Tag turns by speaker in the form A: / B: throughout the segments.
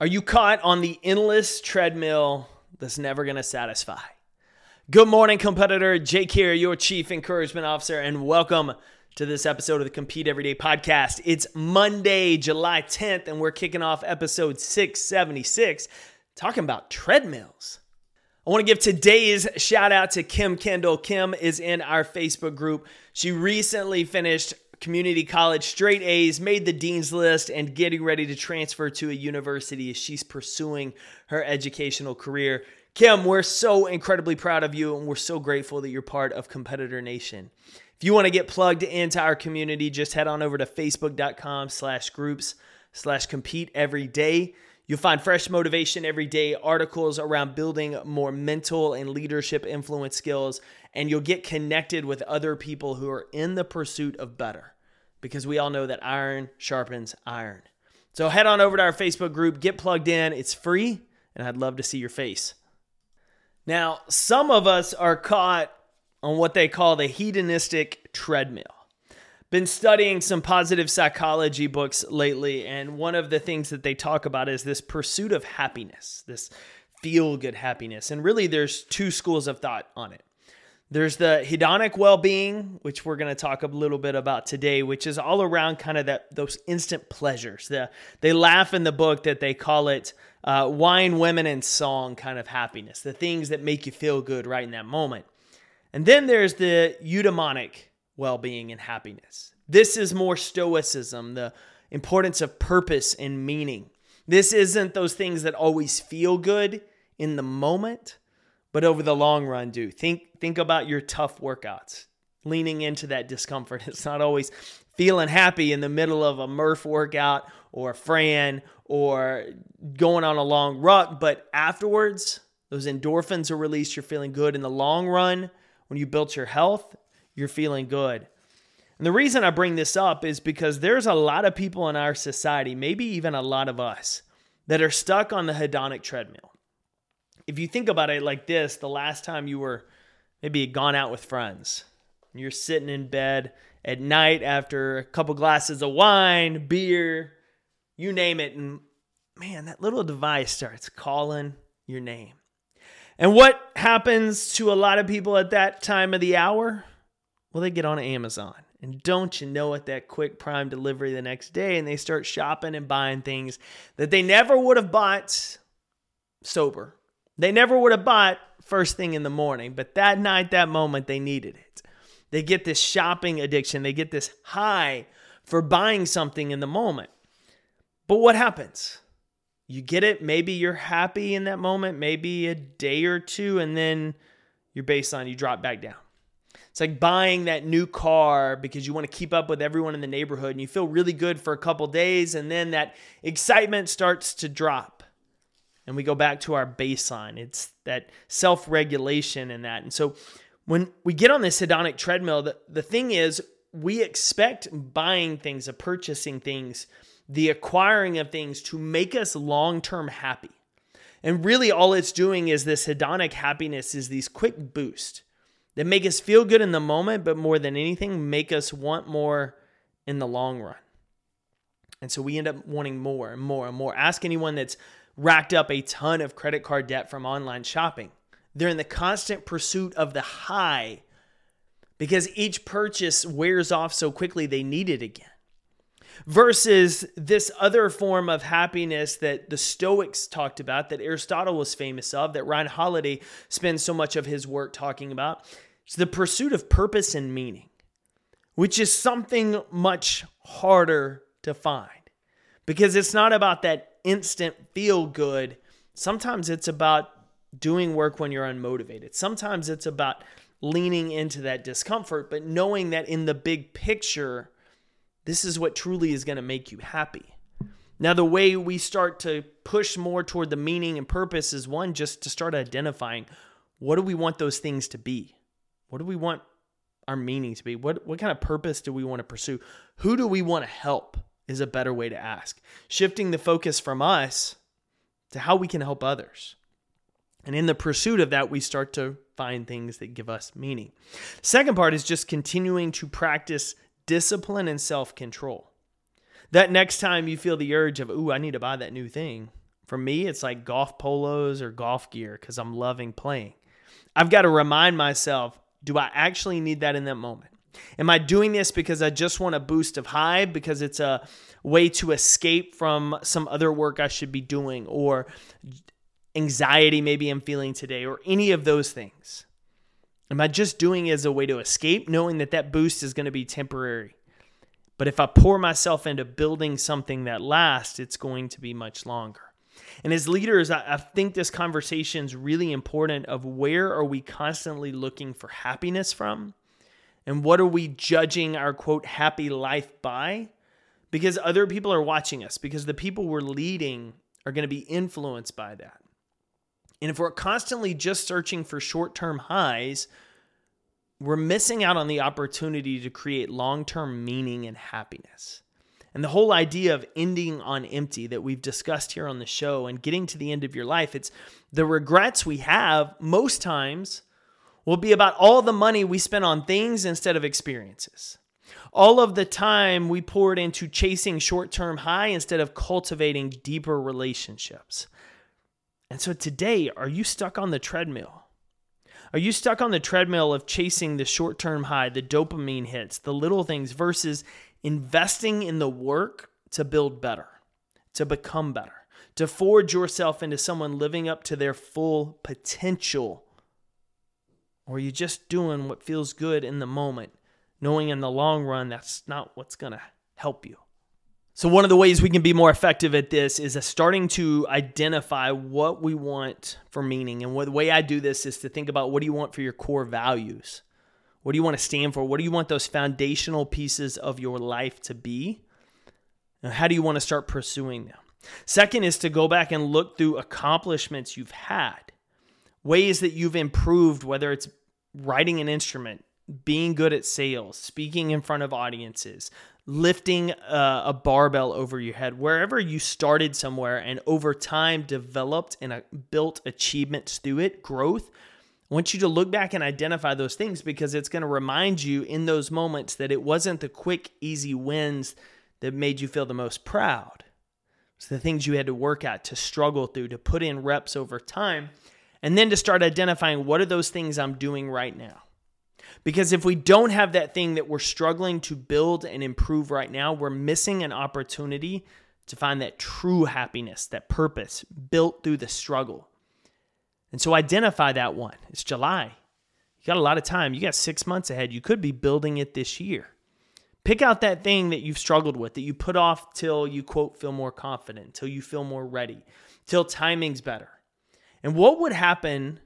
A: Are you caught on the endless treadmill that's never going to satisfy? Good morning, competitor. Jake here, your Chief Encouragement Officer, and welcome to this episode of the Compete Everyday podcast. It's Monday, July 10th, and we're kicking off episode 676 talking about treadmills. I want to give today's shout out to Kim Kendall. Kim is in our Facebook group. She recently finished community college, straight A's, made the dean's list, and getting ready to transfer to a university as she's pursuing her educational career. Kim, we're so incredibly proud of you, and we're so grateful that you're part of Competitor Nation. If you want to get plugged into our community, just head on over to facebook.com slash groups slash compete every day. You'll find fresh motivation every day, articles around building more mental and leadership influence skills, and you'll get connected with other people who are in the pursuit of better because we all know that iron sharpens iron. So head on over to our Facebook group, get plugged in. It's free, and I'd love to see your face. Now, some of us are caught on what they call the hedonistic treadmill been studying some positive psychology books lately, and one of the things that they talk about is this pursuit of happiness, this feel good happiness. And really, there's two schools of thought on it. There's the hedonic well-being, which we're going to talk a little bit about today, which is all around kind of that those instant pleasures. The, they laugh in the book that they call it uh, wine, women, and song kind of happiness, the things that make you feel good right in that moment. And then there's the eudaimonic well being and happiness. This is more stoicism, the importance of purpose and meaning. This isn't those things that always feel good in the moment, but over the long run do. Think think about your tough workouts. Leaning into that discomfort. It's not always feeling happy in the middle of a Murph workout or Fran or going on a long ruck, but afterwards, those endorphins are released. You're feeling good in the long run. When you built your health, you're feeling good. And the reason I bring this up is because there's a lot of people in our society, maybe even a lot of us, that are stuck on the hedonic treadmill. If you think about it like this, the last time you were maybe gone out with friends, you're sitting in bed at night after a couple glasses of wine, beer, you name it, and man, that little device starts calling your name. And what happens to a lot of people at that time of the hour? Well, they get on Amazon. And don't you know it, that quick prime delivery the next day, and they start shopping and buying things that they never would have bought sober. They never would have bought first thing in the morning, but that night, that moment, they needed it. They get this shopping addiction, they get this high for buying something in the moment. But what happens? You get it, maybe you're happy in that moment, maybe a day or two, and then your baseline, you drop back down. It's like buying that new car because you want to keep up with everyone in the neighborhood and you feel really good for a couple days and then that excitement starts to drop. And we go back to our baseline. It's that self-regulation and that. And so when we get on this hedonic treadmill, the, the thing is we expect buying things, of purchasing things, the acquiring of things to make us long-term happy. And really all it's doing is this hedonic happiness is these quick boosts that make us feel good in the moment, but more than anything, make us want more in the long run. And so we end up wanting more and more and more. Ask anyone that's racked up a ton of credit card debt from online shopping. They're in the constant pursuit of the high because each purchase wears off so quickly they need it again. Versus this other form of happiness that the Stoics talked about, that Aristotle was famous of, that Ryan Holiday spends so much of his work talking about. It's the pursuit of purpose and meaning, which is something much harder to find because it's not about that instant feel good. Sometimes it's about doing work when you're unmotivated. Sometimes it's about leaning into that discomfort, but knowing that in the big picture, this is what truly is going to make you happy. Now, the way we start to push more toward the meaning and purpose is one, just to start identifying what do we want those things to be? What do we want our meaning to be? What, what kind of purpose do we want to pursue? Who do we want to help is a better way to ask. Shifting the focus from us to how we can help others. And in the pursuit of that, we start to find things that give us meaning. Second part is just continuing to practice discipline and self control. That next time you feel the urge of, ooh, I need to buy that new thing, For me, it's like golf polos or golf gear because I'm loving playing. I've got to remind myself do I actually need that in that moment? Am I doing this because I just want a boost of high because it's a way to escape from some other work I should be doing or anxiety maybe I'm feeling today or any of those things? Am I just doing it as a way to escape, knowing that that boost is going to be temporary? But if I pour myself into building something that lasts, it's going to be much longer. And as leaders, I, I think this conversation is really important of where are we constantly looking for happiness from? And what are we judging our quote happy life by? Because other people are watching us, because the people we're leading are going to be influenced by that. And if we're constantly just searching for short term highs, we're missing out on the opportunity to create long term meaning and happiness. And the whole idea of ending on empty that we've discussed here on the show and getting to the end of your life, it's the regrets we have most times will be about all the money we spent on things instead of experiences. All of the time we poured into chasing short term high instead of cultivating deeper relationships. And so today, are you stuck on the treadmill? Are you stuck on the treadmill of chasing the short term high, the dopamine hits, the little things versus investing in the work to build better, to become better, to forge yourself into someone living up to their full potential? Or are you just doing what feels good in the moment, knowing in the long run that's not what's going to help you? So, one of the ways we can be more effective at this is starting to identify what we want for meaning. And the way I do this is to think about what do you want for your core values? What do you want to stand for? What do you want those foundational pieces of your life to be? And how do you want to start pursuing them? Second is to go back and look through accomplishments you've had, ways that you've improved, whether it's writing an instrument, being good at sales, speaking in front of audiences, lifting a, a, barbell over your head, wherever you started somewhere and over time developed and uh, built achievements through it, growth. I want you to look back and identify those things because it's going to remind you in those moments that it wasn't the quick, easy wins that made you feel the most proud. It's the things you had to work at, to struggle through, to put in reps over time, and then to start identifying what are those things I'm doing right now. Because if we don't have that thing that we're struggling to build and improve right now, we're missing an opportunity to find that true happiness, that purpose built through the struggle. And so identify that one. It's July. You got a lot of time. You got six months ahead. You could be building it this year. Pick out that thing that you've struggled with, that you put off till you, quote, feel more confident, till you feel more ready, till timing's better. And what would happen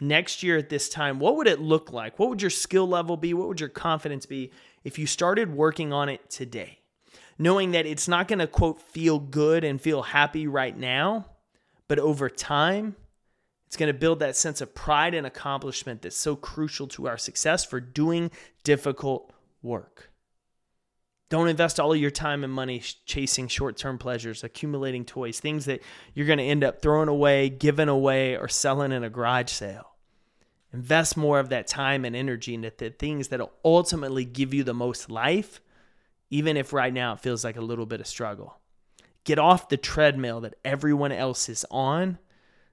A: next year at this time, what would it look like? What would your skill level be? What would your confidence be if you started working on it today? Knowing that it's not going to, quote, feel good and feel happy right now, but over time, it's going to build that sense of pride and accomplishment that's so crucial to our success for doing difficult work. Don't invest all of your time and money chasing short term pleasures, accumulating toys, things that you're going to end up throwing away, giving away, or selling in a garage sale. Invest more of that time and energy into the things that will ultimately give you the most life, even if right now it feels like a little bit of struggle. Get off the treadmill that everyone else is on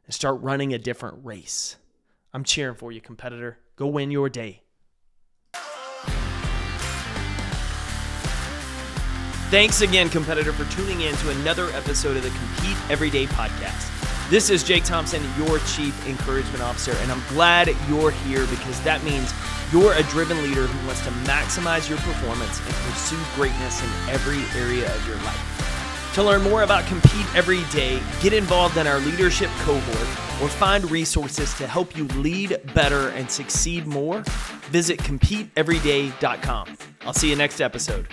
A: and start running a different race. I'm cheering for you, competitor. Go win your day. Thanks again, competitor, for tuning in to another episode of the Compete Everyday podcast. This is Jake Thompson, your Chief Encouragement Officer, and I'm glad you're here because that means you're a driven leader who wants to maximize your performance and pursue greatness in every area of your life. To learn more about Compete Every Day, get involved in our leadership cohort, or find resources to help you lead better and succeed more, visit CompeteEveryday.com. I'll see you next episode.